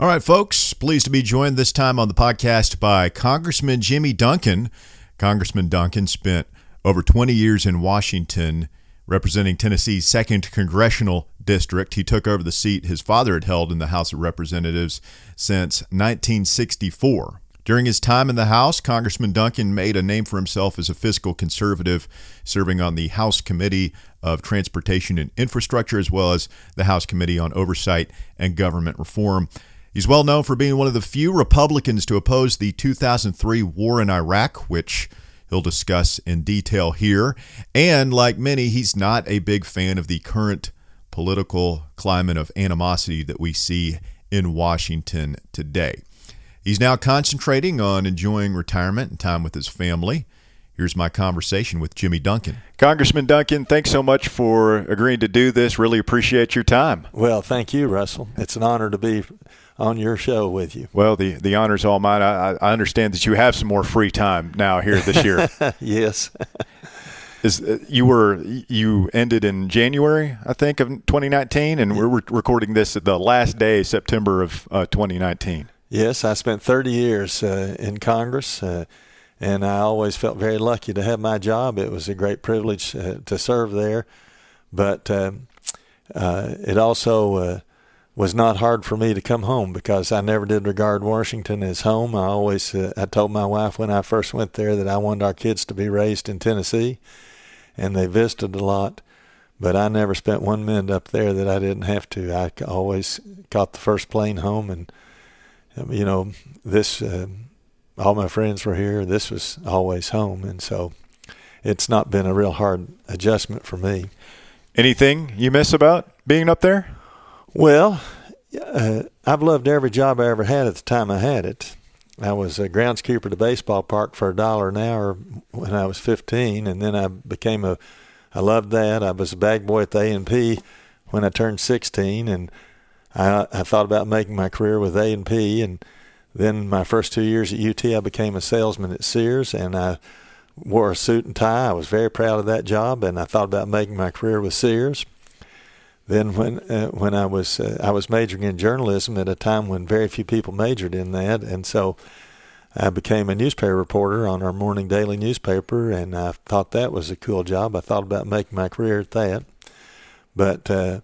All right, folks, pleased to be joined this time on the podcast by Congressman Jimmy Duncan. Congressman Duncan spent over 20 years in Washington representing Tennessee's 2nd Congressional District. He took over the seat his father had held in the House of Representatives since 1964. During his time in the House, Congressman Duncan made a name for himself as a fiscal conservative, serving on the House Committee of Transportation and Infrastructure as well as the House Committee on Oversight and Government Reform. He's well known for being one of the few Republicans to oppose the 2003 war in Iraq, which he'll discuss in detail here. And like many, he's not a big fan of the current political climate of animosity that we see in Washington today. He's now concentrating on enjoying retirement and time with his family. Here's my conversation with Jimmy Duncan. Congressman Duncan, thanks so much for agreeing to do this. Really appreciate your time. Well, thank you, Russell. It's an honor to be on your show with you. Well, the the honor's all mine. I, I understand that you have some more free time now here this year. yes. Is uh, you were you ended in January, I think, of 2019, and we're recording this at the last day, September of uh, 2019. Yes, I spent 30 years uh, in Congress, uh, and I always felt very lucky to have my job. It was a great privilege uh, to serve there, but um, uh, it also was not hard for me to come home because I never did regard Washington as home. I always uh, I told my wife when I first went there that I wanted our kids to be raised in Tennessee, and they visited a lot. But I never spent one minute up there that I didn't have to. I always caught the first plane home, and um, you know this. Uh, all my friends were here. This was always home, and so it's not been a real hard adjustment for me. Anything you miss about being up there? Well, uh, I've loved every job I ever had at the time I had it. I was a groundskeeper at a baseball park for a dollar an hour when I was 15, and then I became a. I loved that. I was a bag boy at the A and P when I turned 16, and I, I thought about making my career with A and P. And then my first two years at UT, I became a salesman at Sears, and I wore a suit and tie. I was very proud of that job, and I thought about making my career with Sears. Then when uh, when I was uh, I was majoring in journalism at a time when very few people majored in that, and so I became a newspaper reporter on our morning daily newspaper, and I thought that was a cool job. I thought about making my career at that, but uh,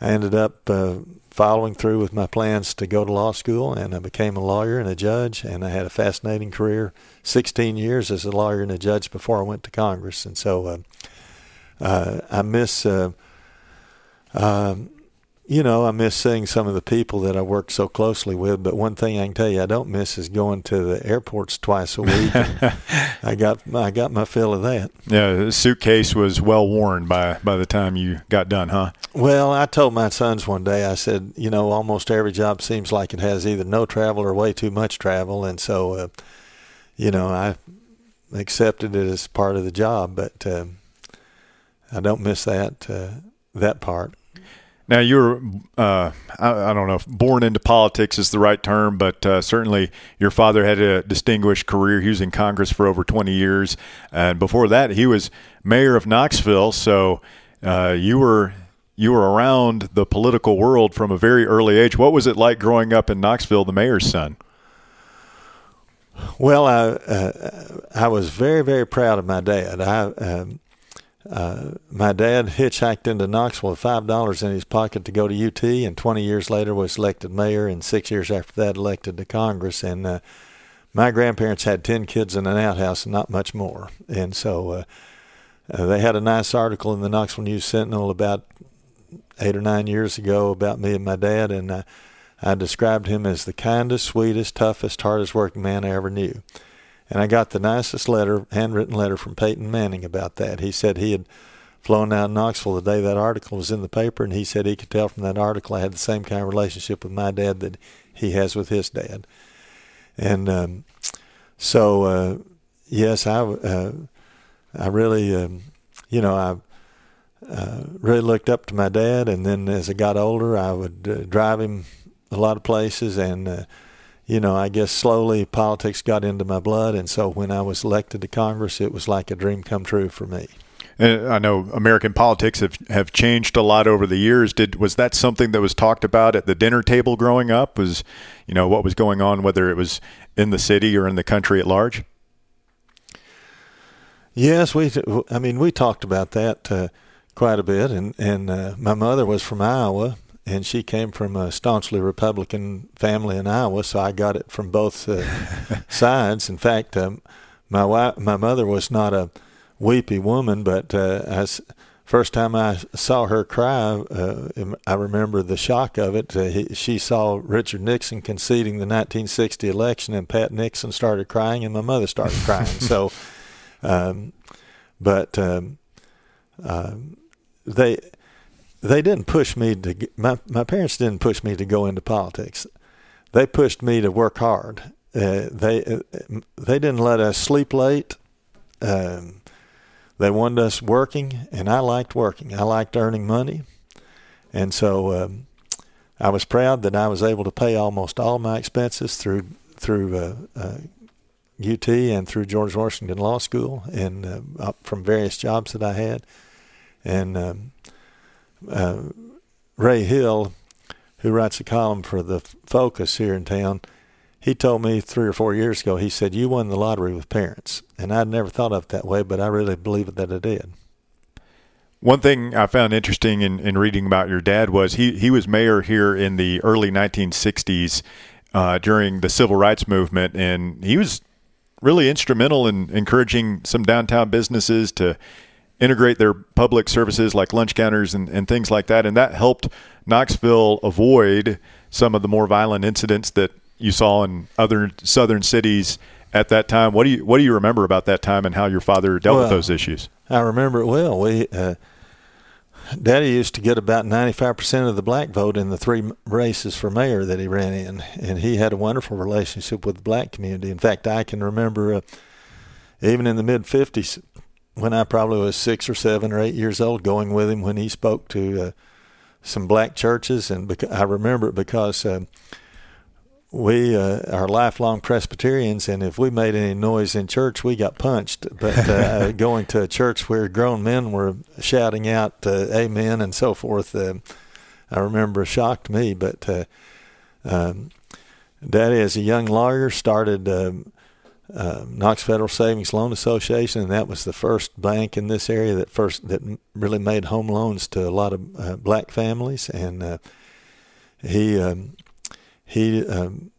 I ended up uh, following through with my plans to go to law school, and I became a lawyer and a judge, and I had a fascinating career, 16 years as a lawyer and a judge before I went to Congress, and so uh, uh, I miss um, you know, I miss seeing some of the people that I worked so closely with. But one thing I can tell you, I don't miss is going to the airports twice a week. I got I got my fill of that. Yeah, the suitcase was well worn by by the time you got done, huh? Well, I told my sons one day. I said, you know, almost every job seems like it has either no travel or way too much travel, and so, uh, you know, I accepted it as part of the job. But uh, I don't miss that uh, that part. Now you're, uh, I, I, don't know if born into politics is the right term, but uh, certainly your father had a distinguished career. He was in Congress for over 20 years, and before that, he was mayor of Knoxville. So uh, you were you were around the political world from a very early age. What was it like growing up in Knoxville, the mayor's son? Well, I uh, I was very very proud of my dad. I um, uh, my dad hitchhiked into Knoxville with five dollars in his pocket to go to UT, and 20 years later was elected mayor, and six years after that elected to Congress. And uh, my grandparents had 10 kids in an outhouse and not much more, and so uh, uh, they had a nice article in the Knoxville News Sentinel about eight or nine years ago about me and my dad, and uh, I described him as the kindest, sweetest, toughest, hardest working man I ever knew. And I got the nicest letter, handwritten letter from Peyton Manning about that. He said he had flown out of Knoxville the day that article was in the paper, and he said he could tell from that article I had the same kind of relationship with my dad that he has with his dad. And um, so, uh, yes, I, uh, I really, um, you know, I uh, really looked up to my dad. And then as I got older, I would uh, drive him a lot of places and uh, you know, I guess slowly politics got into my blood, and so when I was elected to Congress, it was like a dream come true for me. And I know American politics have, have changed a lot over the years. Did was that something that was talked about at the dinner table growing up? Was you know what was going on, whether it was in the city or in the country at large? Yes, we. I mean, we talked about that uh, quite a bit, and and uh, my mother was from Iowa, and she came from a staunchly Republican family in Iowa, so I got it from both uh, sides. In fact, um, my wife, my mother was not a weepy woman, but uh, as first time I saw her cry, uh, I remember the shock of it. Uh, he, she saw Richard Nixon conceding the 1960 election, and Pat Nixon started crying, and my mother started crying. so, um, but um, uh, they they didn't push me to my my parents didn't push me to go into politics. They pushed me to work hard. Uh, they uh, they didn't let us sleep late. Um, they wanted us working, and I liked working. I liked earning money, and so um, I was proud that I was able to pay almost all my expenses through through uh, uh, UT and through George Washington Law School, and uh, from various jobs that I had. And um, uh, Ray Hill, who writes a column for the Focus here in town, he told me three or four years ago, he said, You won the lottery with parents. And I'd never thought of it that way, but I really believe that I did. One thing I found interesting in, in reading about your dad was he, he was mayor here in the early 1960s uh, during the civil rights movement, and he was really instrumental in encouraging some downtown businesses to integrate their public services like lunch counters and, and things like that. And that helped Knoxville avoid some of the more violent incidents that you saw in other southern cities at that time. What do you what do you remember about that time and how your father dealt well, with those issues? I remember it well. We uh, Daddy used to get about 95% of the black vote in the three races for mayor that he ran in, and he had a wonderful relationship with the black community. In fact, I can remember uh, even in the mid 50s when I probably was six or seven or eight years old going with him when he spoke to uh, some black churches, and beca- I remember it because. Uh, we uh, are lifelong Presbyterians, and if we made any noise in church, we got punched. But uh, going to a church where grown men were shouting out uh, "Amen" and so forth, uh, I remember shocked me. But uh, um, Daddy, as a young lawyer, started um, uh, Knox Federal Savings Loan Association, and that was the first bank in this area that first that really made home loans to a lot of black families, and he. Um, he um,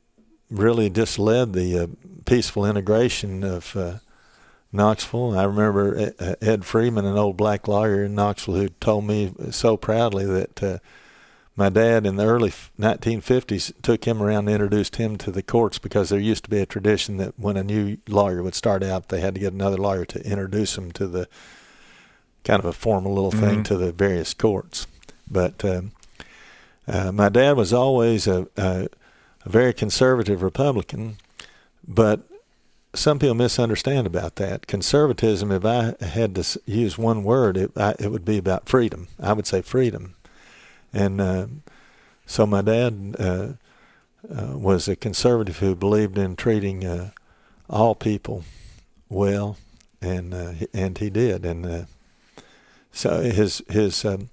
really just led the uh, peaceful integration of uh, Knoxville. I remember uh, Ed Freeman, an old black lawyer in Knoxville, who told me so proudly that uh, my dad in the early 1950s took him around and introduced him to the courts because there used to be a tradition that when a new lawyer would start out, they had to get another lawyer to introduce him to the kind of a formal little thing mm-hmm. to the various courts. But um, uh, my dad was always a, a, a, very conservative Republican, but some people misunderstand about that. Conservatism, if I had to use one word, it, I, it would be about freedom. I would say freedom. And uh, so my dad uh, uh was a conservative who believed in treating uh, all people well, and uh, and he did. And so his his um,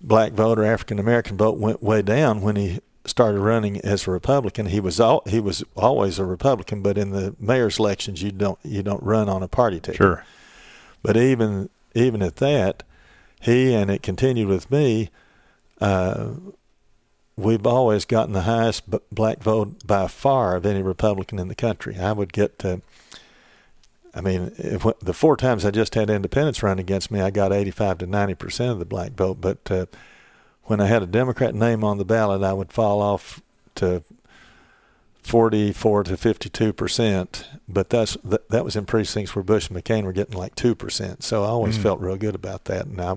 black vote or African American vote went way down when he started running as a Republican. He was all, he was always a Republican, but in the mayor's elections you don't you don't run on a party ticket. Sure. But even even at that, he and it continued with me. Uh, we've always gotten the highest black vote by far of any Republican in the country. I would get to I mean, if, the four times I just had independents run against me, I got 85 to 90 percent of the black vote. But uh, when I had a Democrat name on the ballot, I would fall off to 44 to 52 percent. But that's that, that was in precincts where Bush and McCain were getting like two percent. So I always mm. felt real good about that. And I,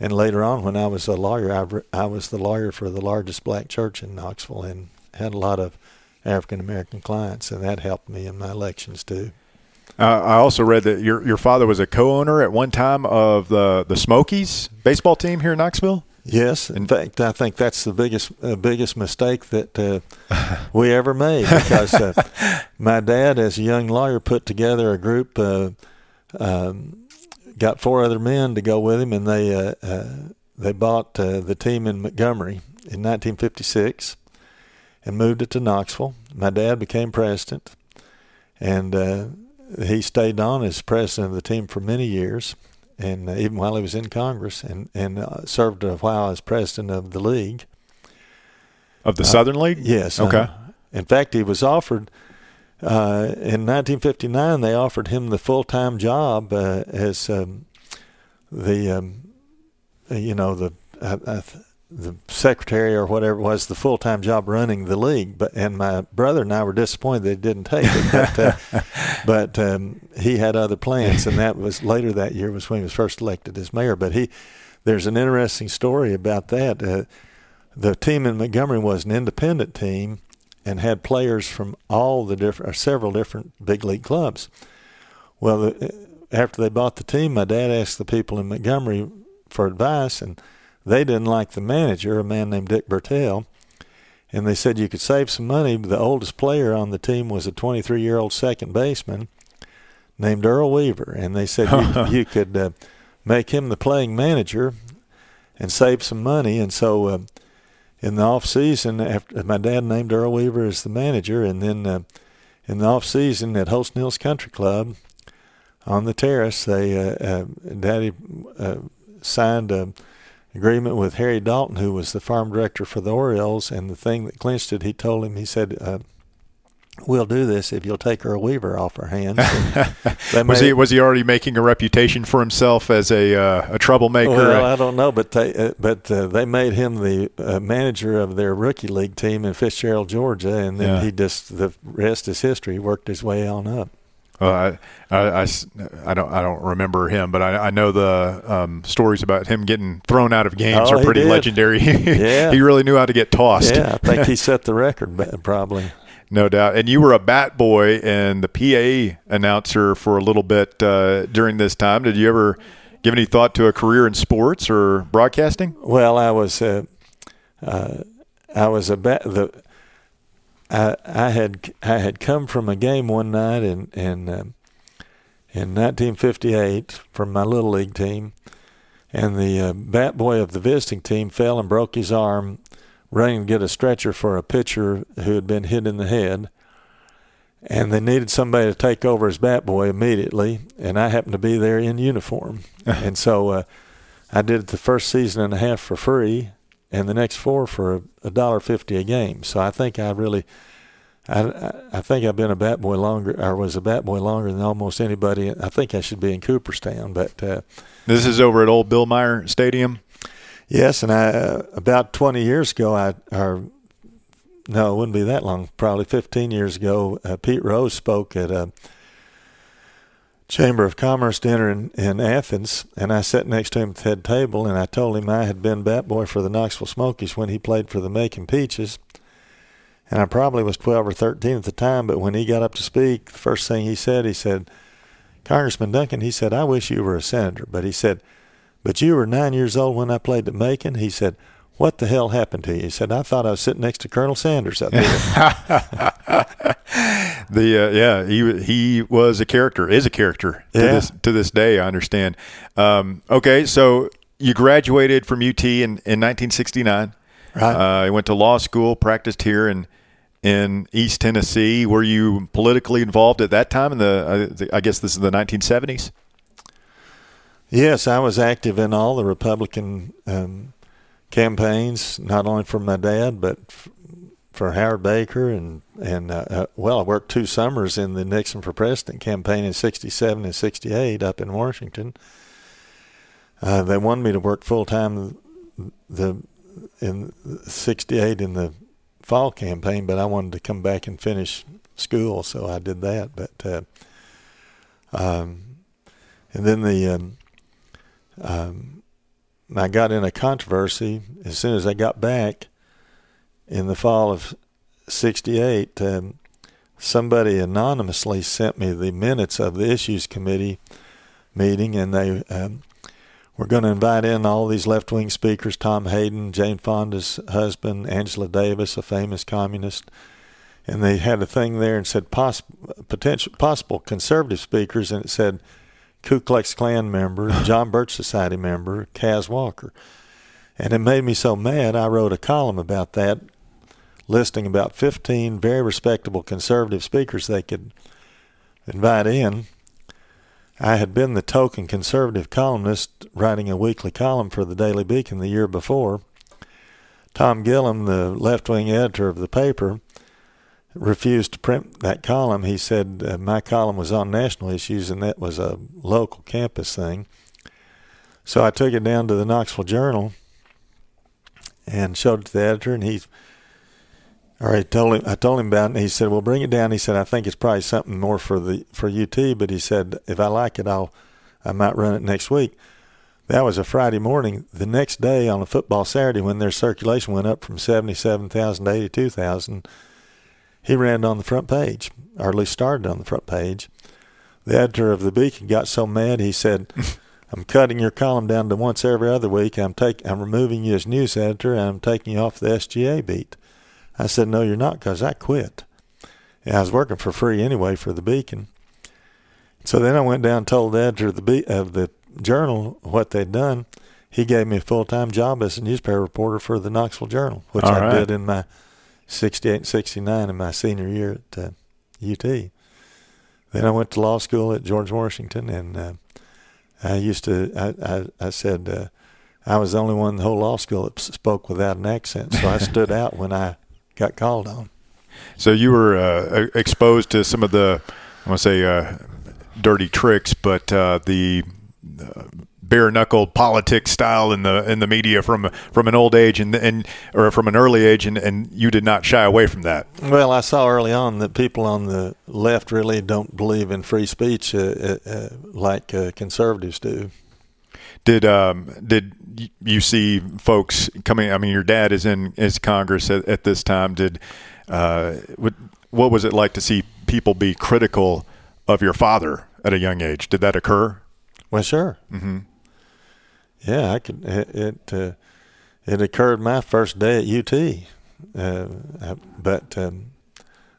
and later on, when I was a lawyer, I, I was the lawyer for the largest black church in Knoxville and had a lot of African American clients, and that helped me in my elections too. Uh, I also read that your your father was a co-owner at one time of the the Smokies baseball team here in Knoxville. Yes, in fact, I think that's the biggest uh, biggest mistake that uh, we ever made because uh, my dad, as a young lawyer, put together a group, uh, um, got four other men to go with him, and they uh, uh, they bought uh, the team in Montgomery in 1956 and moved it to Knoxville. My dad became president, and uh, he stayed on as president of the team for many years, and uh, even while he was in Congress, and and uh, served a while as president of the league. Of the Southern League? Yes. Okay. uh, in fact, he was offered uh, in 1959. They offered him the full-time job uh, as um, the, um, you know, the uh, the secretary or whatever it was, the full-time job running the league. But and my brother and I were disappointed they didn't take it. But, uh, but um, he had other plans, and that was later that year was when he was first elected as mayor. But he, there's an interesting story about that. Uh, the team in Montgomery was an independent team and had players from all the different, several different big league clubs. Well, the, after they bought the team, my dad asked the people in Montgomery for advice, and they didn't like the manager, a man named Dick Bertel. And they said you could save some money. The oldest player on the team was a 23 year old second baseman named Earl Weaver. And they said you, you could uh, make him the playing manager and save some money. And so uh, in the off season, after my dad named Earl Weaver as the manager, and then uh, in the off season at Holston Hills Country Club on the terrace, they uh, uh, Daddy uh, signed a agreement with Harry Dalton, who was the farm director for the Orioles, and the thing that clinched it, he told him, he said. We'll do this if you'll take Earl Weaver off our hands. was he was he already making a reputation for himself as a uh, a troublemaker? Well, I don't know, but they uh, but uh, they made him the uh, manager of their rookie league team in Fitzgerald, Georgia, and then Yeah. he just the rest is history. He worked his way on up. Uh, I, I, I don't I don't remember him, but I, I know the um, stories about him getting thrown out of games Oh, are pretty legendary. Yeah. he really knew how to get tossed. Yeah, I think he set the record probably. No doubt. And you were a bat boy and the PA announcer for a little bit uh, during this time. Did you ever give any thought to a career in sports or broadcasting? Well, I was uh, uh, I was a bat. the I I had I had come from a game one night in in um in 1958 from my little league team, and the uh, bat boy of the visiting team fell and broke his arm running to get a stretcher for a pitcher who had been hit in the head. And they needed somebody to take over as bat boy immediately, and I happened to be there in uniform. and so uh, I did it the first season and a half for free, and the next four for a, a dollar fifty a game. So I think I really, I, I- I think I've been a bat boy longer, or was a bat boy longer than almost anybody. I think I should be in Cooperstown, but uh, This is over at Old Bill Meyer Stadium. Yes. And I uh, about twenty years ago, I or no, it wouldn't be that long. Probably fifteen years ago, uh, Pete Rose spoke at a Chamber of Commerce dinner in, in Athens, and I sat next to him at the head table, and I told him I had been bat boy for the Knoxville Smokies when he played for the Macon Peaches. And I probably was 12 or 13 at the time, but when he got up to speak, the first thing he said, he said, Congressman Duncan, he said, I wish you were a senator. But he said, but you were nine years old when I played at Macon. He said, what the hell happened to you? He said, I thought I was sitting next to Colonel Sanders up there. The uh, yeah, he he was a character, is a character to Yeah. this to this day. I understand. Um, okay, so you graduated from UT in, in 1969. Right. Uh, you went to law school, practiced here in in East Tennessee. Were you politically involved at that time? In the, uh, the I guess this is the 1970s. Yes, I was active in all the Republican um, campaigns, not only for my dad, but f- for Howard Baker, and and uh, uh, well, I worked two summers in the Nixon for President campaign in '67 and '68 up in Washington. Uh, they wanted me to work full time the in '68 in the fall campaign, but I wanted to come back and finish school, so I did that. But uh, um, and then the um, um, I got in a controversy as soon as I got back in the fall of '68. Um, somebody anonymously sent me the minutes of the issues committee meeting, and they um, were going to invite in all these left-wing speakers: Tom Hayden, Jane Fonda's husband, Angela Davis, a famous communist. And they had a thing there and said poss- potential possible conservative speakers, and it said Ku Klux Klan member, John Birch Society member, Kaz Walker. And it made me so mad, I wrote a column about that, listing about 15 very respectable conservative speakers they could invite in. I had been the token conservative columnist writing a weekly column for the Daily Beacon the year before. Tom Gillum, the left wing editor of the paper, refused to print that column. He said uh, my column was on national issues and that was a local campus thing. So I took it down to the Knoxville Journal and showed it to the editor, and he, or I told him, I told him about it, and he said, "Well, bring it down." He said, "I think it's probably something more for the for UT, but he said if I like it, I'll I might run it next week." That was a Friday morning. The next day on a football Saturday, when their circulation went up from seventy-seven thousand to eighty-two thousand, he ran on the front page, or at least started on the front page. The editor of the Beacon got so mad he said. I'm cutting your column down to once every other week. I'm take, I'm removing you as news editor, and I'm taking you off the SGA beat. I said, No, you're not, because I quit. And I was working for free anyway for the Beacon. So then I went down and told the editor of the, Be- of the Journal what they'd done. He gave me a full time job as a newspaper reporter for the Knoxville Journal, which All I right. did in my 68 and 69 in my senior year at uh, UT. Then I went to law school at George Washington, and uh, I used to. I I, I said uh, I was the only one in the whole law school that spoke without an accent, so I stood out when I got called on. So you were uh, exposed to some of the, I want to say, uh, dirty tricks, but uh, the bare knuckled politics style in the in the media from from an old age and and or from an early age, and, and you did not shy away from that. Well, I saw early on that people on the left really don't believe in free speech uh, uh, uh, like uh, conservatives do. Did um did you see folks coming? I mean, your dad is in is Congress at, at this time. Did uh, what, what was it like to see people be critical of your father at a young age? Did that occur? Well, sure. Mm-hmm. Yeah, I could. It it, uh, it occurred my first day at UT, uh, I- but um,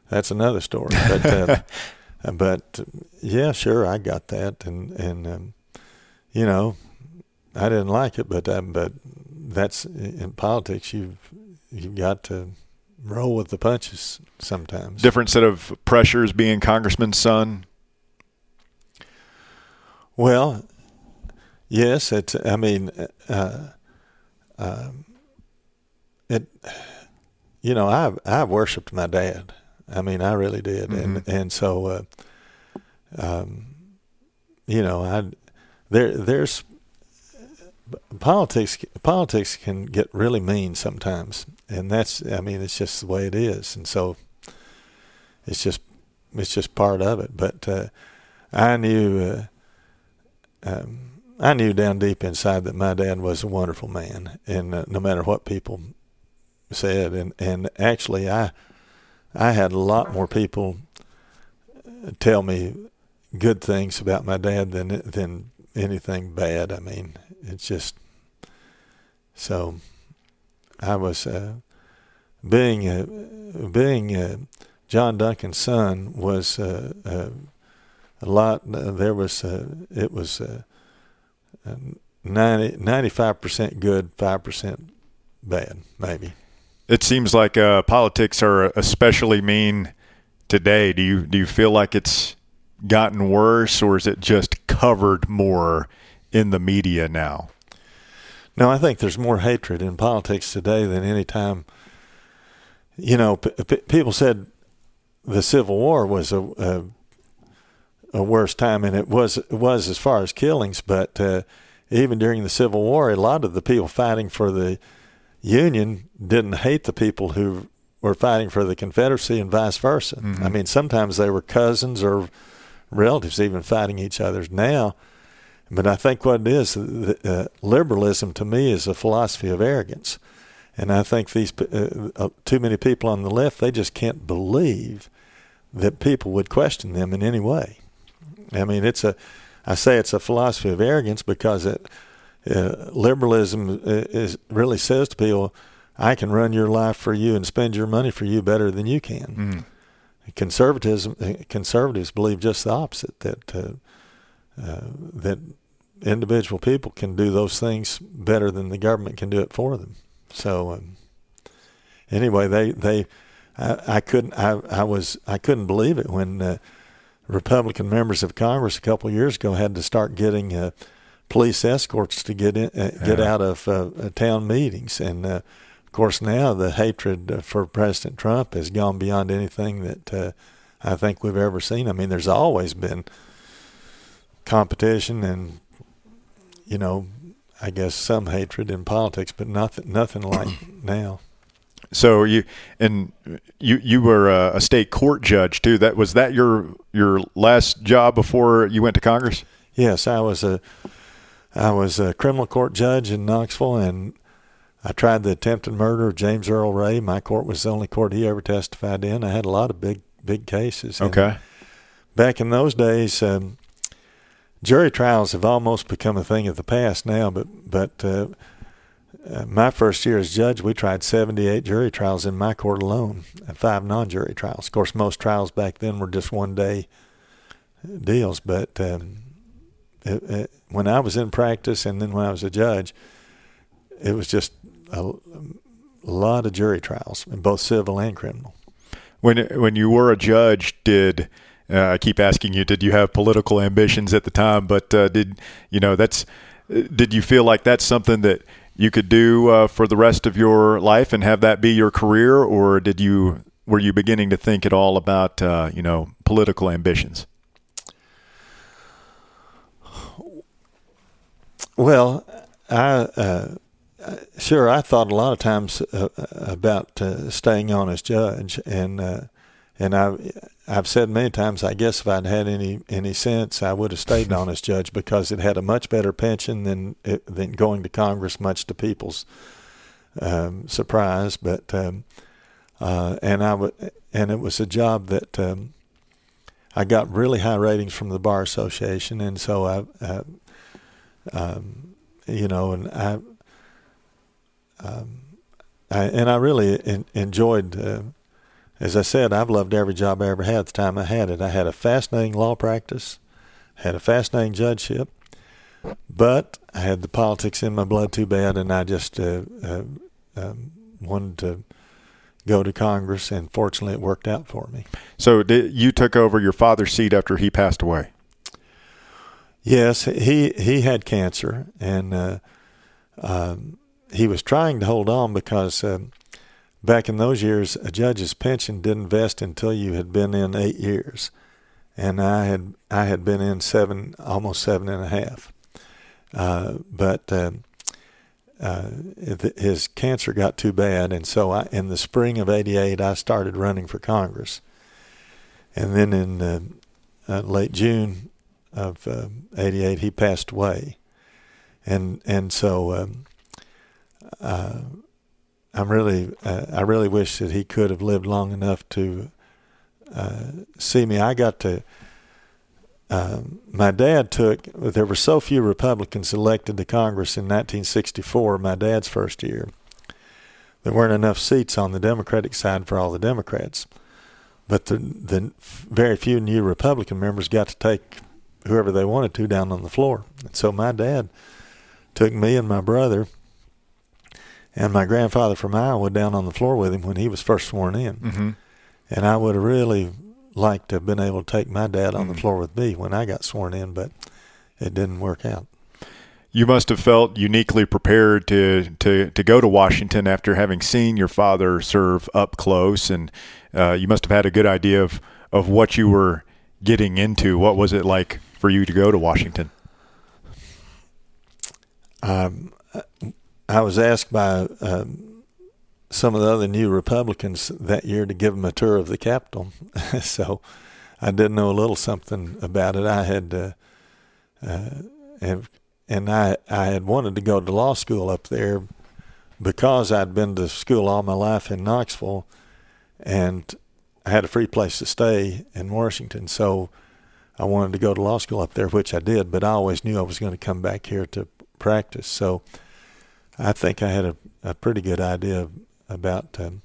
that's another story. But uh, but yeah, sure, I got that, and and um, you know, I didn't like it, but um, but that's in politics. You've you've got to roll with the punches sometimes. Different set of pressures being congressman's son. Well, yes, it's. I mean, uh, um, it. You know, I've I've worshipped my dad. I mean, I really did, and and so, uh, um, you know, I there there's politics. Politics can get really mean sometimes, and that's. I mean, it's just the way it is, and so it's just it's just part of it. But uh, I knew. Uh, um, I knew down deep inside that my dad was a wonderful man, and uh, no matter what people said, and and actually, I I had a lot more people tell me good things about my dad than than anything bad. I mean, it's just so. I was uh, being uh, being uh, John Duncan's son was. Uh, uh, a lot. Uh, there was uh, it was uh, 95 percent good, five percent bad, maybe. It seems like uh, politics are especially mean today. Do you do you feel like it's gotten worse, or is it just covered more in the media now? No, I think there's more hatred in politics today than any time. You know, p- p- people said the Civil War was a, a a worse time, and it was it was as far as killings. But uh, even during the Civil War, a lot of the people fighting for the Union didn't hate the people who were fighting for the Confederacy, and vice versa. Mhm. I mean, sometimes they were cousins or relatives even fighting each other's Now, but I think what it is, uh, liberalism to me is a philosophy of arrogance. And I think these uh, uh, too many people on the left, they just can't believe that people would question them in any way. I mean, it's a, I say it's a philosophy of arrogance because it, uh, liberalism i- is really says to people, I can run your life for you and spend your money for you better than you can. Mm. Conservatism, uh, conservatives believe just the opposite that uh, uh, that individual people can do those things better than the government can do it for them. So um, anyway, they they I, I couldn't I, I was I couldn't believe it when uh, Republican members of Congress a couple of years ago had to start getting uh, police escorts to get in, uh, get Yeah. out of uh, uh, town meetings, and uh, of course now the hatred uh, for President Trump has gone beyond anything that uh, I think we've ever seen. I mean, there's always been competition and you know, I guess some hatred in politics, but nothing nothing like now. So you and you you were a, a state court judge too. That was that your your last job before you went to Congress. Yes, I was a I was a criminal court judge in Knoxville, and I tried the attempted murder of James Earl Ray. My court was the only court he ever testified in. I had a lot of big big cases. And Okay. Back in those days, um, jury trials have almost become a thing of the past now. But but uh, uh, my first year as judge, we tried 78 jury trials in my court alone, and five non-jury trials. Of course, most trials back then were just one day deals. But um, it, it, when I was in practice, and then when I was a judge, it was just a, a lot of jury trials, in both civil and criminal. When when you were a judge, did uh, I keep asking you? Did you have political ambitions at the time? But uh, did you know that's? Did you feel like that's something that you could do uh, for the rest of your life and have that be your career, or did you were you beginning to think at all about uh, you know political ambitions? Well, I uh, sure I thought a lot of times uh, about uh, staying on as judge, and uh, and I I've said many times I guess if I'd had any any sense I would have stayed on as judge because it had a much better pension than than going to Congress, much to people's um, surprise. But um, uh, and I would and it was a job that. Um, I got really high ratings from the bar association, and so I, I um, you know, and I, um, I and I really en- enjoyed. Uh, as I said, I've loved every job I ever had. The time I had it, I had a fascinating law practice, had a fascinating judgeship, but I had the politics in my blood too bad, and I just uh, uh, um, wanted to go to Congress, and fortunately, it worked out for me. So did, you took over your father's seat after he passed away. Yes, he he had cancer, and uh, um, he was trying to hold on because um, back in those years, a judge's pension didn't vest until you had been in eight years, and I had I had been in seven, almost seven and a half. Uh, but um, uh, his cancer got too bad, and so I, in the spring of '88, I started running for Congress, and then in uh, uh, late June of uh, '88, he passed away, and and so um, uh, I'm really uh, I really wish that he could have lived long enough to uh, see me. I got to. Um, my dad took. There were so few Republicans elected to Congress in 1964, my dad's first year. There weren't enough seats on the Democratic side for all the Democrats, but the the very few new Republican members got to take whoever they wanted to down on the floor. And so my dad took me and my brother and my grandfather from Iowa down on the floor with him when he was first sworn in. Mm-hmm. And I would have really liked to have been able to take my dad on the Mm. floor with me when I got sworn in, but it didn't work out. You must have felt uniquely prepared to, to, to go to Washington after having seen your father serve up close, and uh, you must have had a good idea of, of what you were getting into. What was it like for you to go to Washington? Um, I was asked by um, some of the other new Republicans that year to give them a tour of the Capitol, so I did know a little something about it. I had, uh, uh, and and I I had wanted to go to law school up there because I'd been to school all my life in Knoxville, and I had a free place to stay in Washington, so I wanted to go to law school up there, which I did. But I always knew I was going to come back here to practice, so I think I had a, a pretty good idea about um,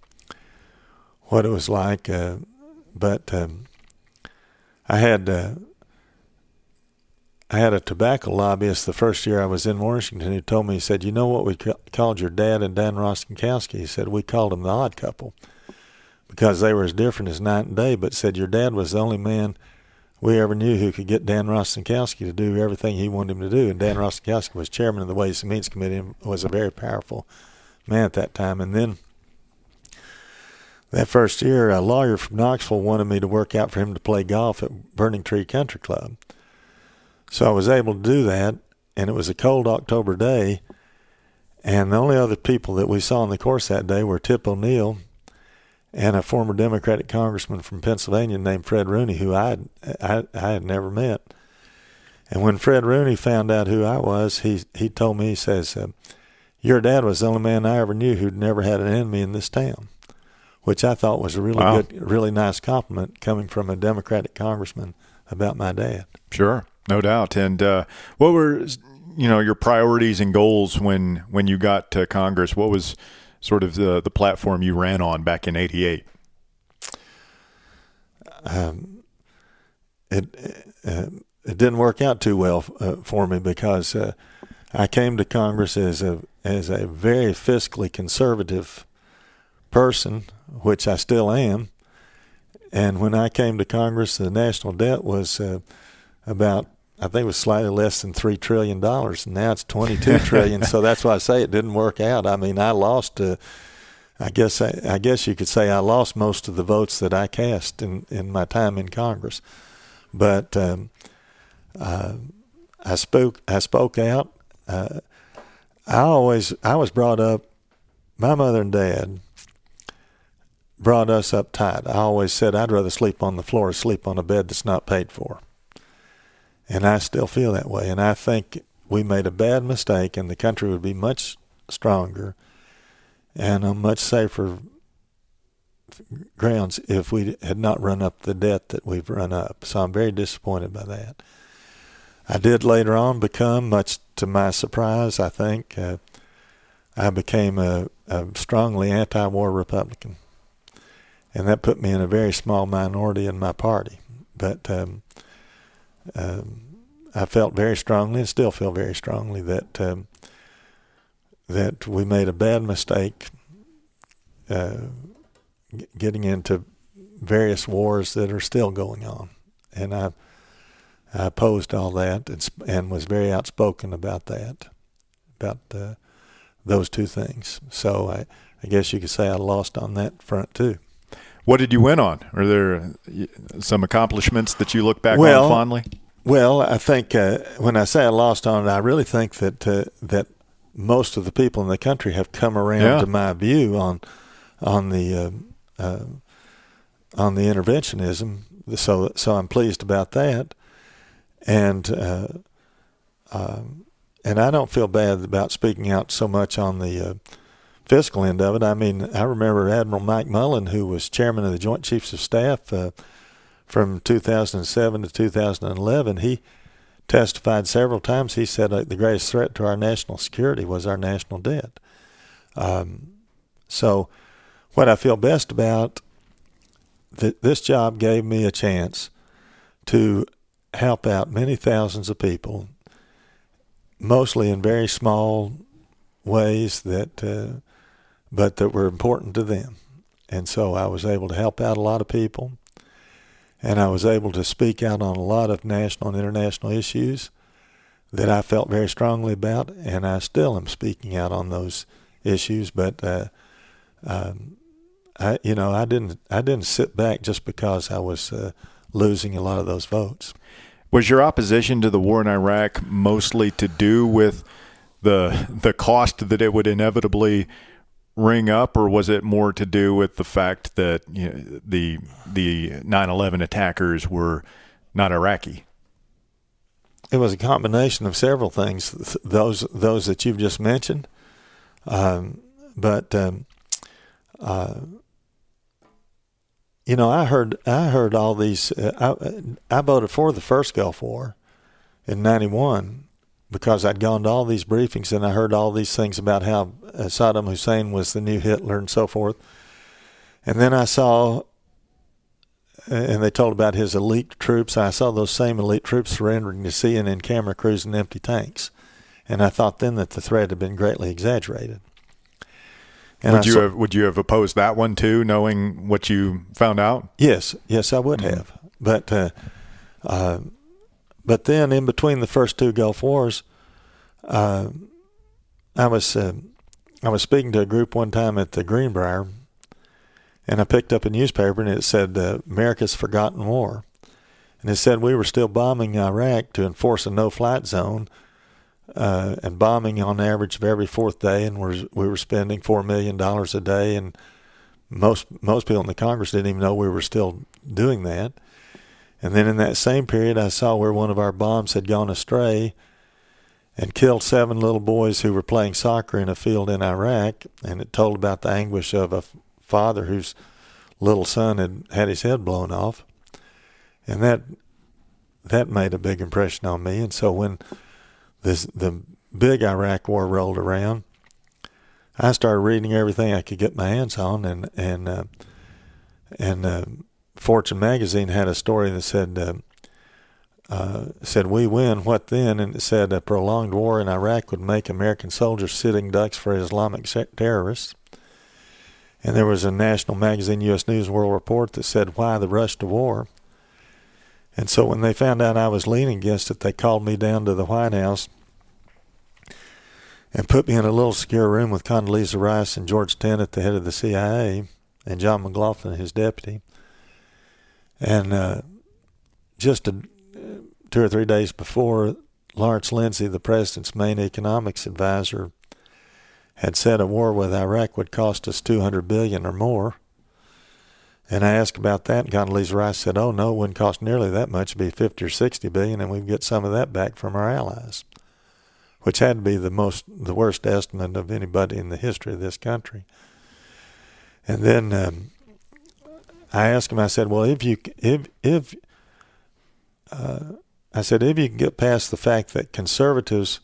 what it was like. Uh, but um, I had uh, I had a tobacco lobbyist the first year I was in Washington who told me, he said, You know what we ca- called your dad and Dan Rostenkowski? He said, We called them the odd couple because they were as different as night and day, but said, Your dad was the only man we ever knew who could get Dan Rostenkowski to do everything he wanted him to do. And Dan Rostenkowski was chairman of the Ways and Means Committee and was a very powerful man at that time. And then that first year, a lawyer from Knoxville wanted me to work out for him to play golf at Burning Tree Country Club. So I was able to do that, and it was a cold October day. And the only other people that we saw on the course that day were Tip O'Neill and a former Democratic congressman from Pennsylvania named Fred Rooney, who I had, I, I had never met. And when Fred Rooney found out who I was, he he told me he says, uh, "Your dad was the only man I ever knew who'd never had an enemy in this town," which I thought was a really Wow. good, really nice compliment coming from a Democratic congressman about my dad. Sure, no doubt. And uh, what were you know your priorities and goals when when you got to Congress? What was sort of the the platform you ran on back in '88? um, it uh, it didn't work out too well uh, for me because uh, I came to Congress as a as a very fiscally conservative person, which I still am. And when I came to Congress, the national debt was uh, about I think it was slightly less than three trillion dollars, and now it's twenty-two trillion. So that's why I say it didn't work out. I mean, I lost. Uh, I guess I, I guess you could say I lost most of the votes that I cast in, in my time in Congress, but um, uh, I spoke I spoke out. Uh, I always I was brought up. My mother and dad brought us up tight. I always said I'd rather sleep on the floor or sleep on a bed that's not paid for, and I still feel that way. And I think we made a bad mistake, and the country would be much stronger and on much safer grounds if we had not run up the debt that we've run up. So I'm very disappointed by that. I did later on become, much to my surprise, I think, uh, I became a, a strongly anti-war Republican, and that put me in a very small minority in my party. But um, um, I felt very strongly, and still feel very strongly, that um, that we made a bad mistake uh, getting into various wars that are still going on, and I, I opposed all that and, and was very outspoken about that, about uh, those two things. So I, I guess you could say I lost on that front too. What did you win on? Are there uh, some accomplishments that you look back Well, on fondly? Well, I think uh, when I say I lost on it, I really think that uh, that most of the people in the country have come around Yeah. to my view on on the uh, uh, on the interventionism. So so I'm pleased about that, and uh, um, and I don't feel bad about speaking out so much on the uh, fiscal end of it. I mean, I remember Admiral Mike Mullen, who was chairman of the Joint Chiefs of Staff uh, from 2007 to 2011. He testified several times. He said uh, the greatest threat to our national security was our national debt. Um, so, what I feel best about that this job gave me a chance to help out many thousands of people, mostly in very small ways that, uh, but that were important to them. And so I was able to help out a lot of people, and I was able to speak out on a lot of national and international issues that I felt very strongly about, and I still am speaking out on those issues. But uh, um, I, you know, I didn't, I didn't sit back just because I was uh, losing a lot of those votes. Was your opposition to the war in Iraq mostly to do with the the cost that it would inevitably ring up, or was it more to do with the fact that you know, the the 9/11 attackers were not Iraqi? It was a combination of several things, th- those those that you've just mentioned. Um, but um, uh, you know, I heard I heard all these. Uh, I I voted for the first Gulf War in '91 because I'd gone to all these briefings and I heard all these things about how uh, Saddam Hussein was the new Hitler and so forth. And then I saw and they told about his elite troops. I saw those same elite troops surrendering to CNN and camera crews and empty tanks, and I thought then that the threat had been greatly exaggerated. And would I you saw, have would you have opposed that one too, knowing what you found out? Yes, yes, I would mm-hmm. have. But uh, uh, but then in between the first two Gulf Wars, uh, I was uh, I was speaking to a group one time at the Greenbrier, and I picked up a newspaper and it said uh, America's Forgotten War, and it said we were still bombing Iraq to enforce a no-flight zone. Uh, and bombing on average of every fourth day, and we're, we were spending four million dollars a day, and most most people in the Congress didn't even know we were still doing that. And then in that same period, I saw where one of our bombs had gone astray and killed seven little boys who were playing soccer in a field in Iraq. And it told about the anguish of a father whose little son had had his head blown off. And that that made a big impression on me. And so when this the big Iraq war rolled around, I started reading everything I could get my hands on, and and uh, and uh, Fortune magazine had a story that said uh, uh, said we win. What then? And it said a prolonged war in Iraq would make American soldiers sitting ducks for Islamic terrorists. And there was a national magazine US News World Report that said why the rush to war? And so when they found out I was leaning against it they called me down to the White House and put me in a little secure room with Condoleezza Rice and George Tenet the head of the CIA and John McLaughlin his deputy and uh, just a, two or three days before, Lawrence Lindsey, the president's main economics advisor, had said a war with Iraq would cost us 200 billion or more. And I asked about that, and Condoleezza Rice said, "Oh no, it wouldn't cost nearly that much. It'd be 50 or 60 billion, and we'd get some of that back from our allies." Which had to be the most, the worst estimate of anybody in the history of this country. And then um, I asked him. I said, "Well, if you if if uh, I said if you can get past the fact that conservatives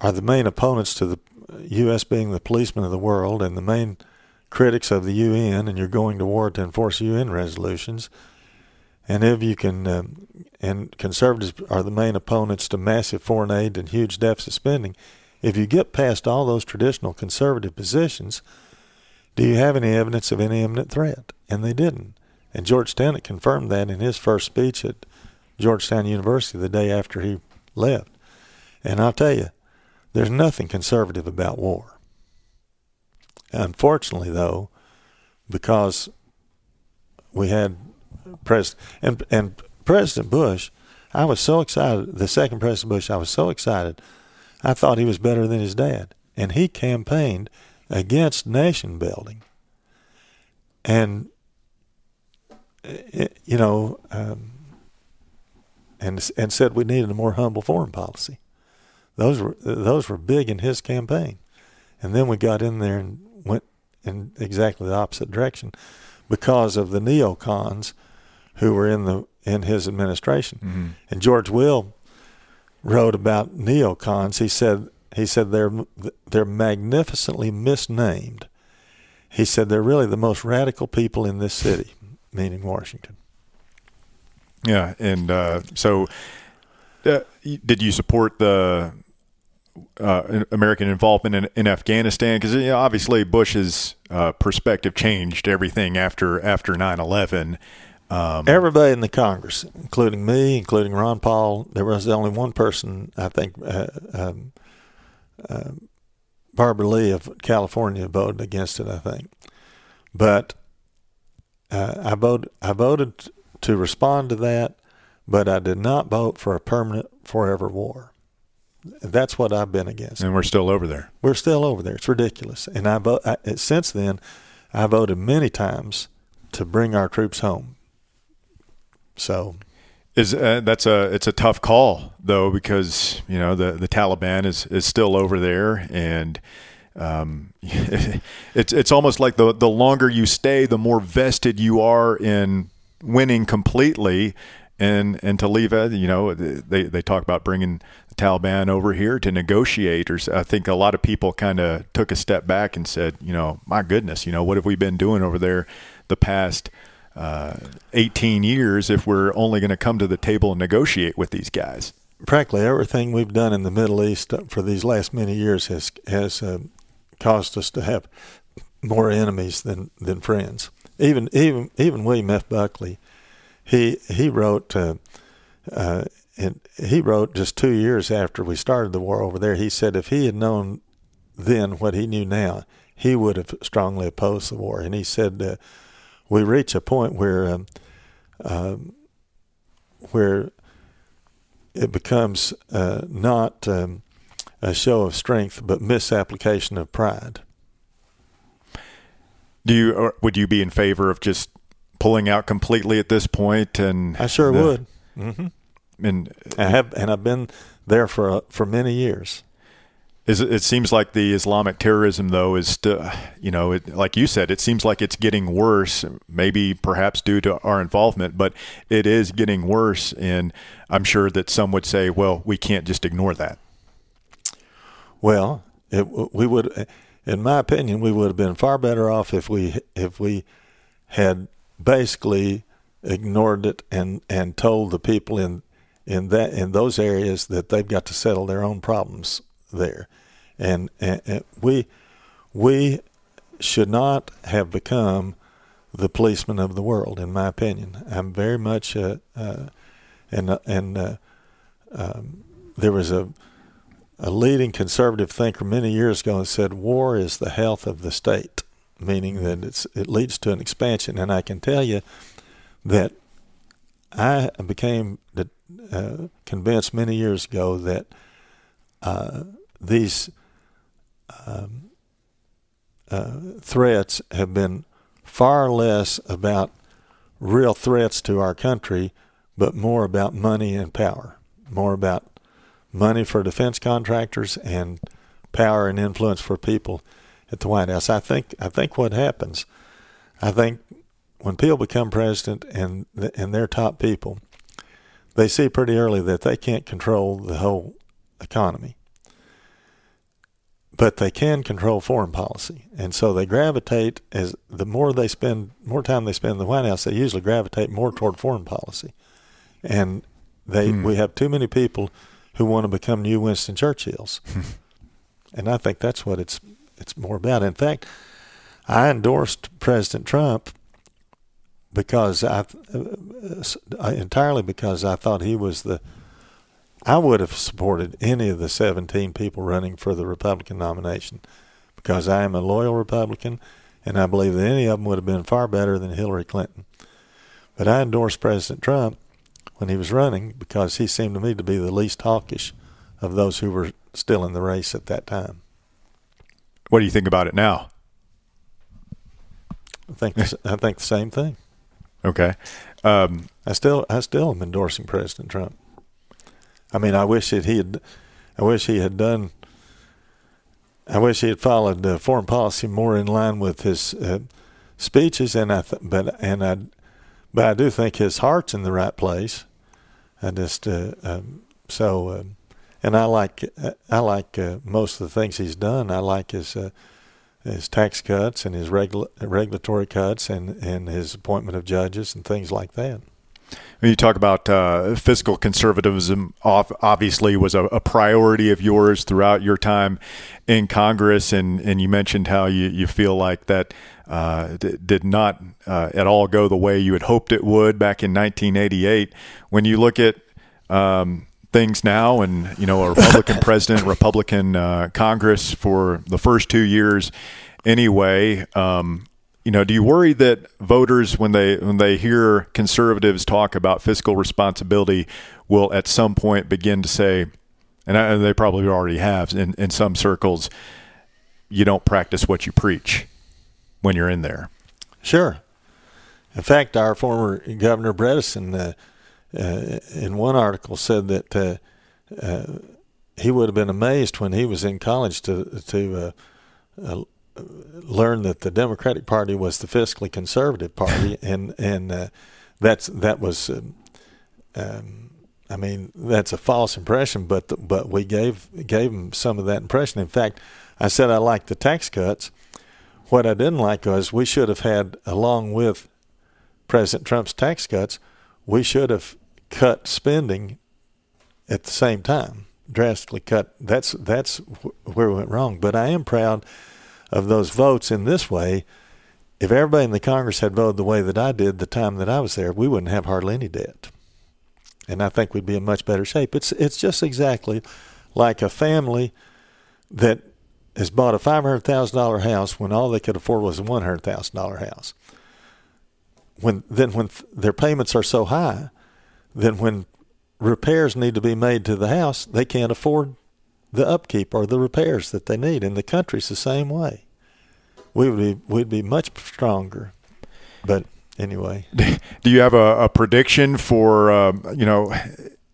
are the main opponents to the U.S. being the policeman of the world and the main critics of the UN, and you're going to war to enforce UN resolutions, and if you can, uh, and conservatives are the main opponents to massive foreign aid and huge deficit spending, if you get past all those traditional conservative positions." Do you have any evidence of any imminent threat? And they didn't. And George Tenet confirmed that in his first speech at Georgetown University the day after he left. And I'll tell you, there's nothing conservative about war. Unfortunately, though, because we had President and, and President Bush, I was so excited. The second President Bush, I was so excited. I thought he was better than his dad, and he campaigned against nation building. And, you know, um, and, and said we needed a more humble foreign policy. Those were, those were big in his campaign. And then we got in there and went in exactly the opposite direction because of the neocons who were in the in his administration. Mm-hmm. And George Will wrote about neocons. He said he said they're they're magnificently misnamed. He said they're really the most radical people in this city, meaning Washington. Yeah, and uh, so uh, did you support the uh, American involvement in, in Afghanistan? Because you know, obviously Bush's uh, perspective changed everything after after nine eleven. Um, Everybody in the Congress, including me, including Ron Paul, there was only one person I think uh, um, uh, Barbara Lee of California voted against it, I think. But uh, I voted. I voted to respond to that, but I did not vote for a permanent, forever war. That's what I've been against. And we're still over there. We're still over there. It's ridiculous. And I, vote, I since then, I voted many times to bring our troops home. So is uh, that's a it's a tough call though because you know the the Taliban is is still over there and um, it's it's almost like the the longer you stay the more vested you are in winning completely and and to leave it you know they they talk about bringing the Taliban over here to negotiate or I think a lot of people kind of took a step back and said you know my goodness you know what have we been doing over there the past uh, 18 years if we're only going to come to the table and negotiate with these guys. Practically everything we've done in the Middle East for these last many years has has uh, caused us to have more enemies than, than friends. Even even even William F. Buckley, he he wrote uh, uh, and he wrote just two years after we started the war over there. He said if he had known then what he knew now, he would have strongly opposed the war. And he said uh, we reach a point where um, um, where it becomes uh, not um, a show of strength, but misapplication of pride. Do you or would you be in favor of just pulling out completely at this point? And I sure the, would. Mm-hmm. And I have, and I've been there for uh, for many years. It, seems like the Islamic terrorism, though, is you know, it, like you said, it seems like it's getting worse. Maybe perhaps due to our involvement, but it is getting worse. And I'm sure that some would say, well, we can't just ignore that. Well, it, we would, in my opinion, we would have been far better off if we if we had basically ignored it and and told the people in in that in those areas that they've got to settle their own problems there, and, and, and we we should not have become the policeman of the world, in my opinion. I'm very much uh, uh, and and uh, um, there was a a leading conservative thinker many years ago and said war is the health of the state, meaning that it's it leads to an expansion. And I can tell you that I became uh, convinced many years ago that uh, these um, uh, threats have been far less about real threats to our country, but more about money and power, more about money for defense contractors and power and influence for people at the White House. I think I think what happens, I think when people become president and and they're top people, they see pretty early that they can't control the whole economy but they can control foreign policy, and so they gravitate as the more they spend, more time they spend in the White House, they usually gravitate more toward foreign policy, and they hmm. we have too many people who want to become new Winston Churchills, and I think that's what it's it's more about. In fact, I endorsed President Trump because I uh, entirely because I thought he was the I would have supported any of the 17 people running for the Republican nomination because I am a loyal Republican and I believe that any of them would have been far better than Hillary Clinton. But I endorsed President Trump when he was running because he seemed to me to be the least hawkish of those who were still in the race at that time. What do you think about it now? I think I think the same thing. Okay. Um, I still I still am endorsing President Trump. I mean, I wish that he had, I wish he had done. I wish he had followed uh, foreign policy more in line with his uh, speeches, and I, th- but and I, but I do think his heart's in the right place. I just uh, um, so, uh, and I like I like uh, most of the things he's done. I like his uh, his tax cuts and his regula- regulatory cuts and and his appointment of judges and things like that. When you talk about uh, fiscal conservatism, obviously was a, a, priority of yours throughout your time in Congress, and, and you mentioned how you, you feel like that uh, d- did not uh, at all go the way you had hoped it would back in 1988. When you look at um, things now, and you know a Republican president, Republican uh, Congress for the first two years, anyway. Um, you know, do you worry that voters, when they when they hear conservatives talk about fiscal responsibility, will at some point begin to say, and I, they probably already have in, in some circles, you don't practice what you preach when you're in there. Sure. In fact, our former Governor Bredesen, uh, uh, in one article, said that uh, uh he would have been amazed when he was in college to to uh, uh, learned that the Democratic Party was the fiscally conservative party, and and uh, that's that was, um, um, I mean, that's a false impression. But the, but we gave gave them some of that impression. In fact, I said I liked the tax cuts. What I didn't like was we should have had, along with President Trump's tax cuts, we should have cut spending at the same time, drastically cut. That's that's where we went wrong. But I am proud of those votes in this way. If everybody in the Congress had voted the way that I did the time that I was there, we wouldn't have hardly any debt, and I think we'd be in much better shape. It's it's just exactly like a family that has bought a five hundred thousand dollar house when all they could afford was a one hundred thousand dollar house. When then when th- their payments are so high, then when repairs need to be made to the house, they can't afford the upkeep or the repairs that they need. And the country's the same way. We would be we'd be much stronger, but anyway. Do you have a, a prediction for uh, you know?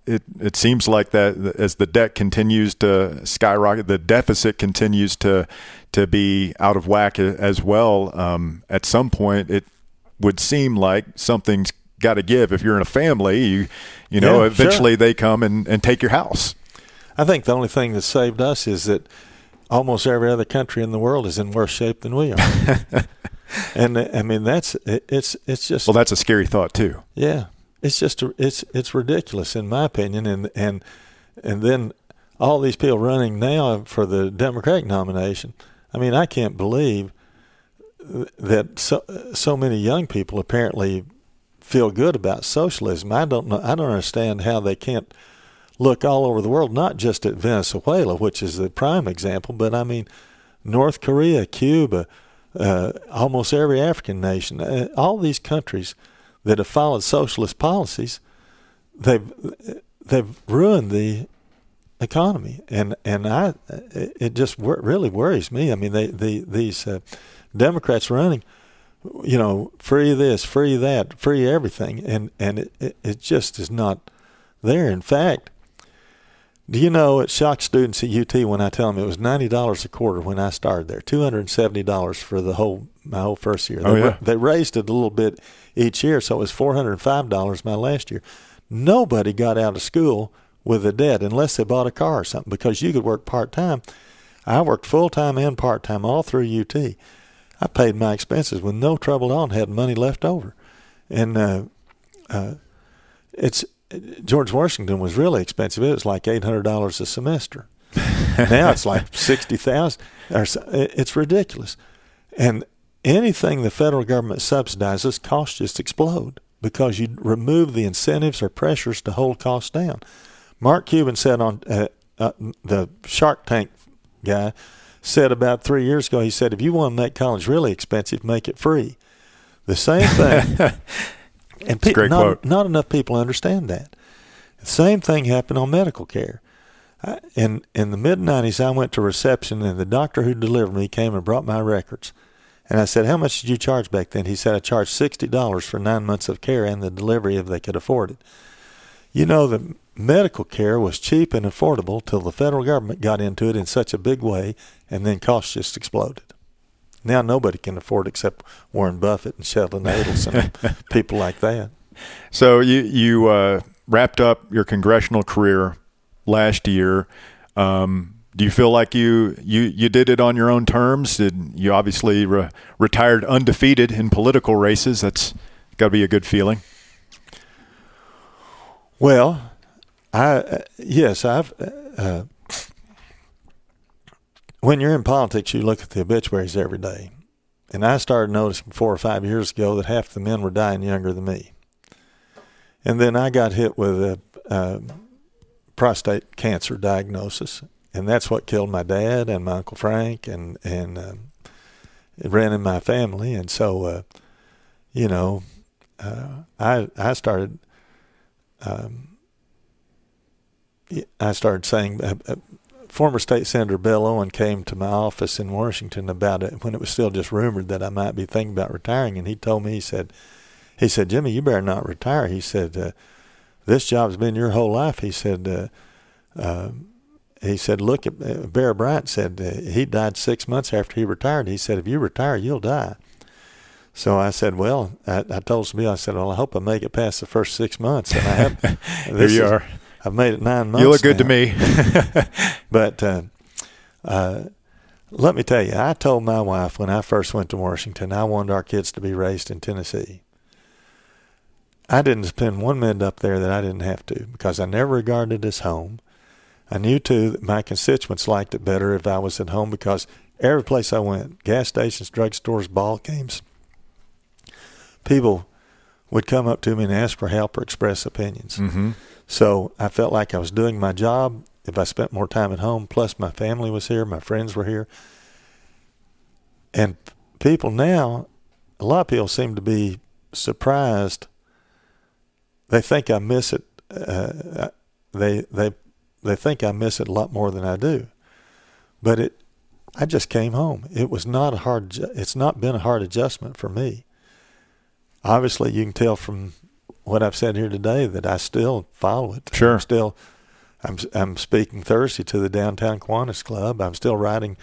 It, it seems like that as the debt continues to skyrocket, the deficit continues to to be out of whack as well. Um, at some point, it would seem like something's got to give. If you're in a family, you you know, Yeah, eventually sure. they come and, and take your house. I think the only thing that saved us is that almost every other country in the world is in worse shape than we are. and I mean that's it, it's it's just Well, that's a scary thought too. Yeah, it's just it's it's ridiculous in my opinion, and and and then all these people running now for the Democratic nomination. I mean, I can't believe that so so many young people apparently feel good about socialism. I don't know. I don't understand how they can't look all over the world, not just at Venezuela, which is the prime example, but I mean North Korea, Cuba, uh, almost every African nation, uh, all these countries that have followed socialist policies, they've they've ruined the economy, and and I it just wor- really worries me. I mean, they the these uh, Democrats running, you know, free this, free that, free everything, and and it, it just is not there. In fact, do you know it shocked students at UT when I tell them it was ninety dollars a quarter when I started there, two hundred and seventy dollars for the whole my whole first year. Oh, they, yeah. they raised it a little bit each year, so it was four hundred and five dollars my last year. Nobody got out of school with a debt unless they bought a car or something because you could work part time. I worked full time and part time all through UT. I paid my expenses with no trouble at all and had money left over. And uh, uh, it's George Washington was really expensive. It was like eight hundred dollars a semester. now it's like sixty thousand. It's ridiculous. And anything the federal government subsidizes, costs just explode because you remove the incentives or pressures to hold costs down. Mark Cuban said on uh, uh, the Shark Tank guy said about three years ago. He said, "If you want to make college really expensive, make it free." The same thing. and pe- great not, quote. not enough people understand that. The same thing happened on medical care. I, in in the mid '90s, I went to reception, and the doctor who delivered me came and brought my records. And I said, "How much did you charge back then?" He said, "I charged sixty dollars for nine months of care and the delivery if they could afford it." You know that medical care was cheap and affordable till the federal government got into it in such a big way, and then costs just exploded. Now nobody can afford it except Warren Buffett and Sheldon Adelson, people like that. So you you uh, wrapped up your congressional career last year. Um, do you feel like you, you you did it on your own terms? Did you obviously re- retired undefeated in political races? That's got to be a good feeling. Well, I uh, yes, I've. Uh, when you're in politics, you look at the obituaries every day, and I started noticing four or five years ago that half the men were dying younger than me. And then I got hit with a, uh prostate cancer diagnosis, and that's what killed my dad and my uncle Frank, and and um, it ran in my family, and so uh, you know, uh, I I started um, I started saying, uh, uh, former state senator Bill Owen came to my office in Washington about it when it was still just rumored that I might be thinking about retiring, and he told me he said, he said Jimmy, you better not retire. He said, uh, this job's been your whole life. He said. Uh, uh, he said, "Look at uh, Bear Bryant said uh, he died six months after he retired. He said, if you retire, you'll die." So I said, "Well," I, I told Stabile, I said, "Well, I hope I make it past the first six months." And I have. Here this you is- are. I've made it nine months. You look good to me. But uh, uh, let me tell you, I told my wife when I first went to Washington, I wanted our kids to be raised in Tennessee. I didn't spend one minute up there that I didn't have to because I never regarded it as home. I knew too that my constituents liked it better if I was at home because every place I went, gas stations, drugstores, ball games, people would come up to me and ask for help or express opinions. Mm-hmm. So I felt like I was doing my job if I spent more time at home. Plus, my family was here, my friends were here. And people now, a lot of people seem to be surprised. They think I miss it. Uh, they they they think I miss it a lot more than I do. But it, I just came home. It was not a hard. It's not been a hard adjustment for me. Obviously, you can tell from what I've said here today that I still follow it. Sure. I'm still, I'm I'm speaking Thursday to the downtown Kiwanis Club. I'm still writing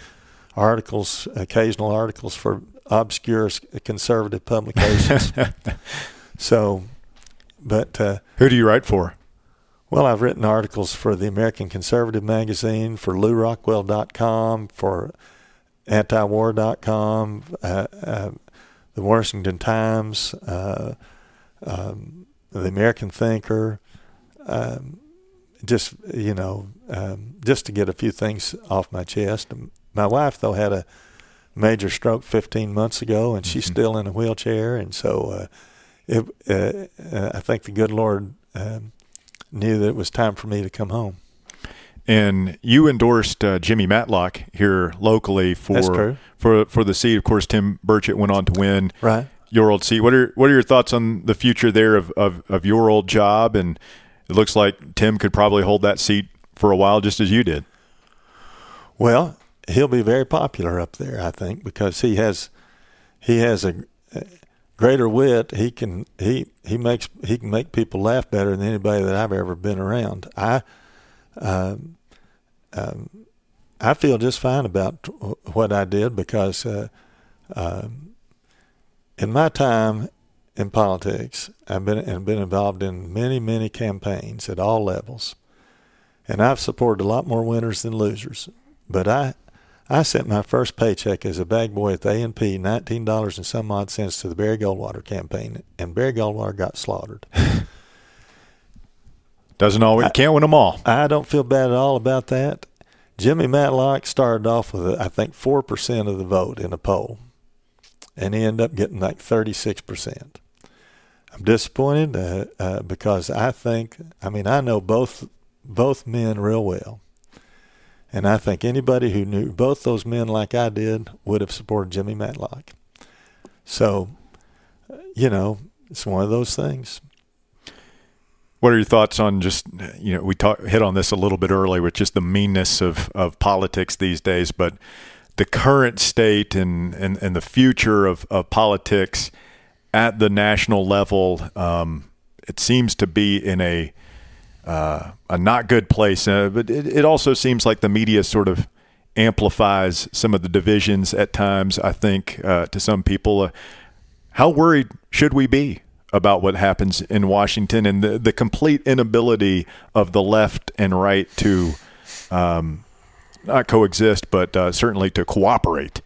articles, occasional articles for obscure conservative publications. so, but uh, who do you write for? Well, I've written articles for the American Conservative magazine, for LewRockwell.com, for antiwar.com, uh, uh, the Washington Times, uh, um, the American Thinker. Um, just you know, um, just to get a few things off my chest. My wife, though, had a major stroke 15 months ago, and she's mm-hmm. still in a wheelchair, and so uh, it, uh, uh, I think the good Lord um, knew that it was time for me to come home. And you endorsed uh, Jimmy Matlock here locally for for for the seat. Of course, Tim Burchett went on to win right. Your old seat. What are what are your thoughts on the future there of, of, of your old job? And it looks like Tim could probably hold that seat for a while, just as you did. Well, he'll be very popular up there, I think, because he has he has a, greater wit. He can he he makes he can make people laugh better than anybody that I've ever been around. I um, um, I feel just fine about what I did because uh, um, in my time in politics, I've been and been involved in many many campaigns at all levels, and I've supported a lot more winners than losers. But I I sent my first paycheck as a bag boy at the A&P, nineteen dollars and some odd cents to the Barry Goldwater campaign, and Barry Goldwater got slaughtered. Doesn't always I, can't win them all. I don't feel bad at all about that. Jimmy Matlock started off with I think four percent of the vote in a poll, and he ended up getting like thirty six percent. I'm disappointed uh, uh, because I think I mean I know both both men real well and I think anybody who knew both those men like I did would have supported Jimmy Matlock. So, you know, it's one of those things. What are your thoughts on just you know we talk, hit on this a little bit earlier with just the meanness of, of politics these days, but the current state and, and, and the future of, of politics at the national level, um, it seems to be in a uh, a not good place. Uh, but it, it also seems like the media sort of amplifies some of the divisions at times. I think uh, to some people, uh, how worried should we be about what happens in Washington and the the complete inability of the left and right to um, not coexist, but uh, certainly to cooperate?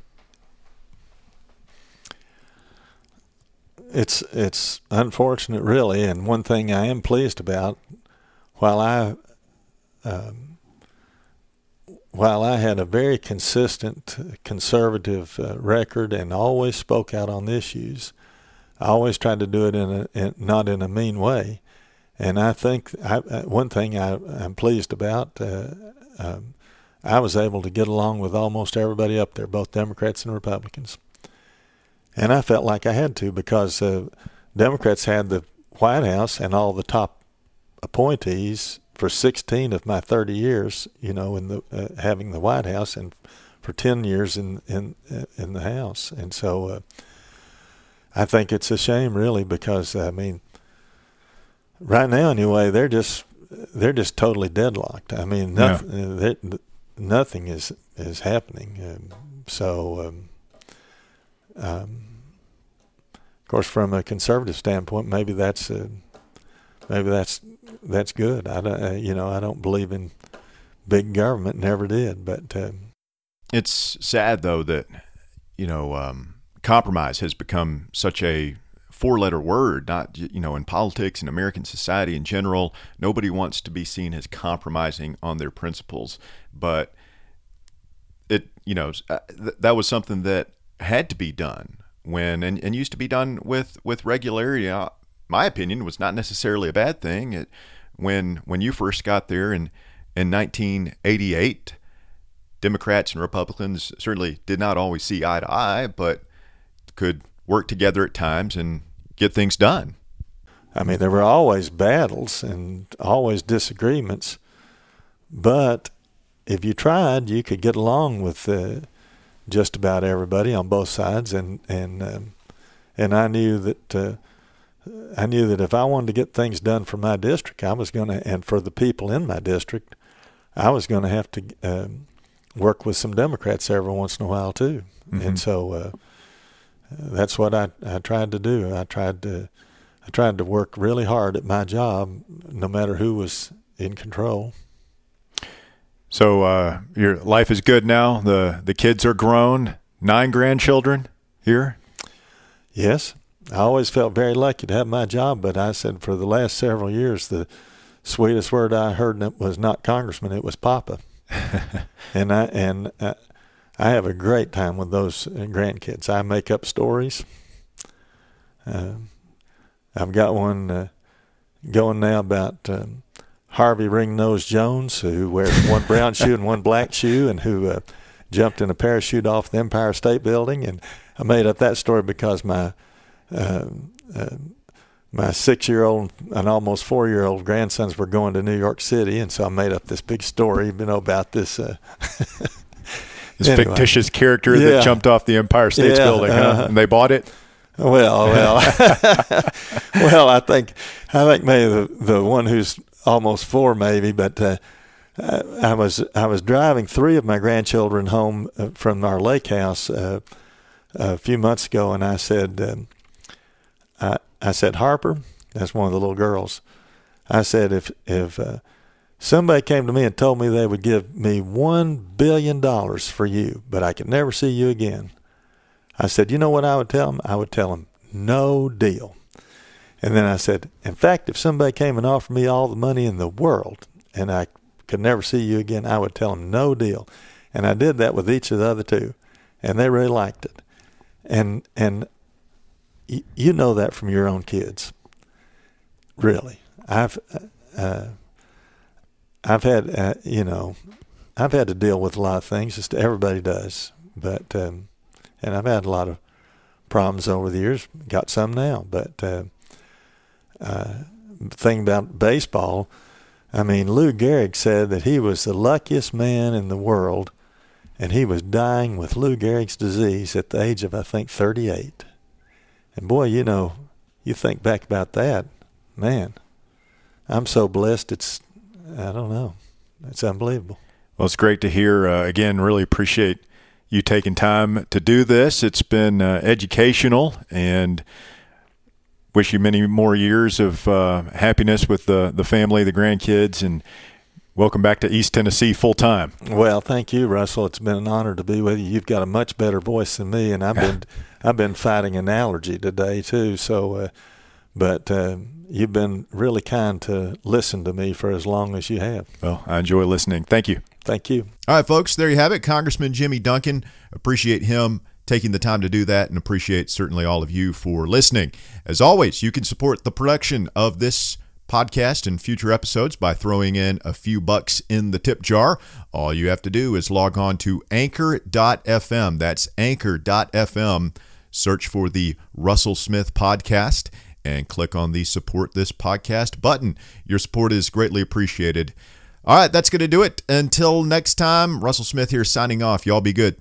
It's it's unfortunate, really, and one thing I am pleased about while I um, while I had a very consistent conservative uh, record and always spoke out on issues, I always tried to do it in a in, not in a mean way. And I think I, uh, one thing I, am pleased about, uh, um, I was able to get along with almost everybody up there, both Democrats and Republicans. And I felt like I had to because uh, Democrats had the White House and all the top appointees for 16 of my 30 years, you know, in the uh, having the White House, and for 10 years in in in the House, and so uh, I think it's a shame, really, because I mean, right now anyway, they're just they're just totally deadlocked. I mean, nothing yeah. Nothing is is happening. Um, so, um, um, of course, from a conservative standpoint, maybe that's a, maybe that's that's good. I don't, uh, you know, I don't believe in big government. Never did, but uh, it's sad though that you know um, compromise has become such a four-letter word. Not you know in politics and American society in general, nobody wants to be seen as compromising on their principles. But it you know uh, that was something that had to be done when and, and used to be done with with regularity. Uh, my opinion was not necessarily a bad thing. It, when when you first got there in in 1988, Democrats and Republicans certainly did not always see eye to eye, but could work together at times and get things done. I mean, there were always battles and always disagreements, but if you tried, you could get along with uh, just about everybody on both sides, and and um, and I knew that uh, I knew that if I wanted to get things done for my district, I was going to, and for the people in my district, I was going to have to um, work with some Democrats every once in a while too, mm-hmm. and so uh, that's what I I tried to do. I tried to I tried to work really hard at my job, no matter who was in control. So uh, your life is good now. the The kids are grown. Nine grandchildren here. Yes, I always felt very lucky to have my job, but I said for the last several years, the sweetest word I heard was not congressman; it was papa. and I and I, I, have a great time with those grandkids. I make up stories. Uh, I've got one uh, going now about. Um, Harvey Ringnose Jones, who wears one brown shoe and one black shoe, and who uh, jumped in a parachute off the Empire State Building. And I made up that story because my uh, uh, my six-year-old and almost four-year-old grandsons were going to New York City, and so I made up this big story, you know, about this. Uh, this anyway. fictitious character yeah. that jumped off the Empire State yeah, Building, huh? Uh-huh. and they bought it. Well, well, well. I think I think maybe the the one who's almost four, maybe, but. Uh, I was I was driving three of my grandchildren home uh, from our lake house uh, a few months ago, and I said, um, I I said Harper, that's one of the little girls. I said if if uh, somebody came to me and told me they would give me one billion dollars for you, but I could never see you again, I said, you know what I would tell them? I would tell them no deal. And then I said, in fact, if somebody came and offered me all the money in the world and I could never see you again, I would tell them no deal. And I did that with each of the other two, and they really liked it. And and you know that from your own kids. Really, I've uh, I've had uh, you know I've had to deal with a lot of things. Just everybody does, but um, and I've had a lot of problems over the years. Got some now, but. Uh, uh, thing about baseball, I mean, Lou Gehrig said that he was the luckiest man in the world, and he was dying with Lou Gehrig's disease at the age of, I think, 38. And boy, you know, you think back about that, man, I'm so blessed. It's, I don't know, it's unbelievable. Well, it's great to hear. Uh, again, really appreciate you taking time to do this. It's been uh, educational and wish you many more years of uh, happiness with the the family, the grandkids, and welcome back to East Tennessee full time. Well, thank you, Russell. It's been an honor to be with you. You've got a much better voice than me, and I've been I've been fighting an allergy today too. So, uh, but. Uh, you've been really kind to listen to me for as long as you have. Well, I enjoy listening. Thank you. Thank you. All right, folks, there you have it. Congressman Jimmy Duncan. Appreciate him taking the time to do that and appreciate certainly all of you for listening. As always, you can support the production of this podcast and future episodes by throwing in a few bucks in the tip jar. All you have to do is log on to anchor.fm. That's anchor.fm. Search for the Russell Smith podcast and click on the support this podcast button. Your support is greatly appreciated. All right, that's going to do it. Until next time, Russell Smith here signing off. Y'all be good.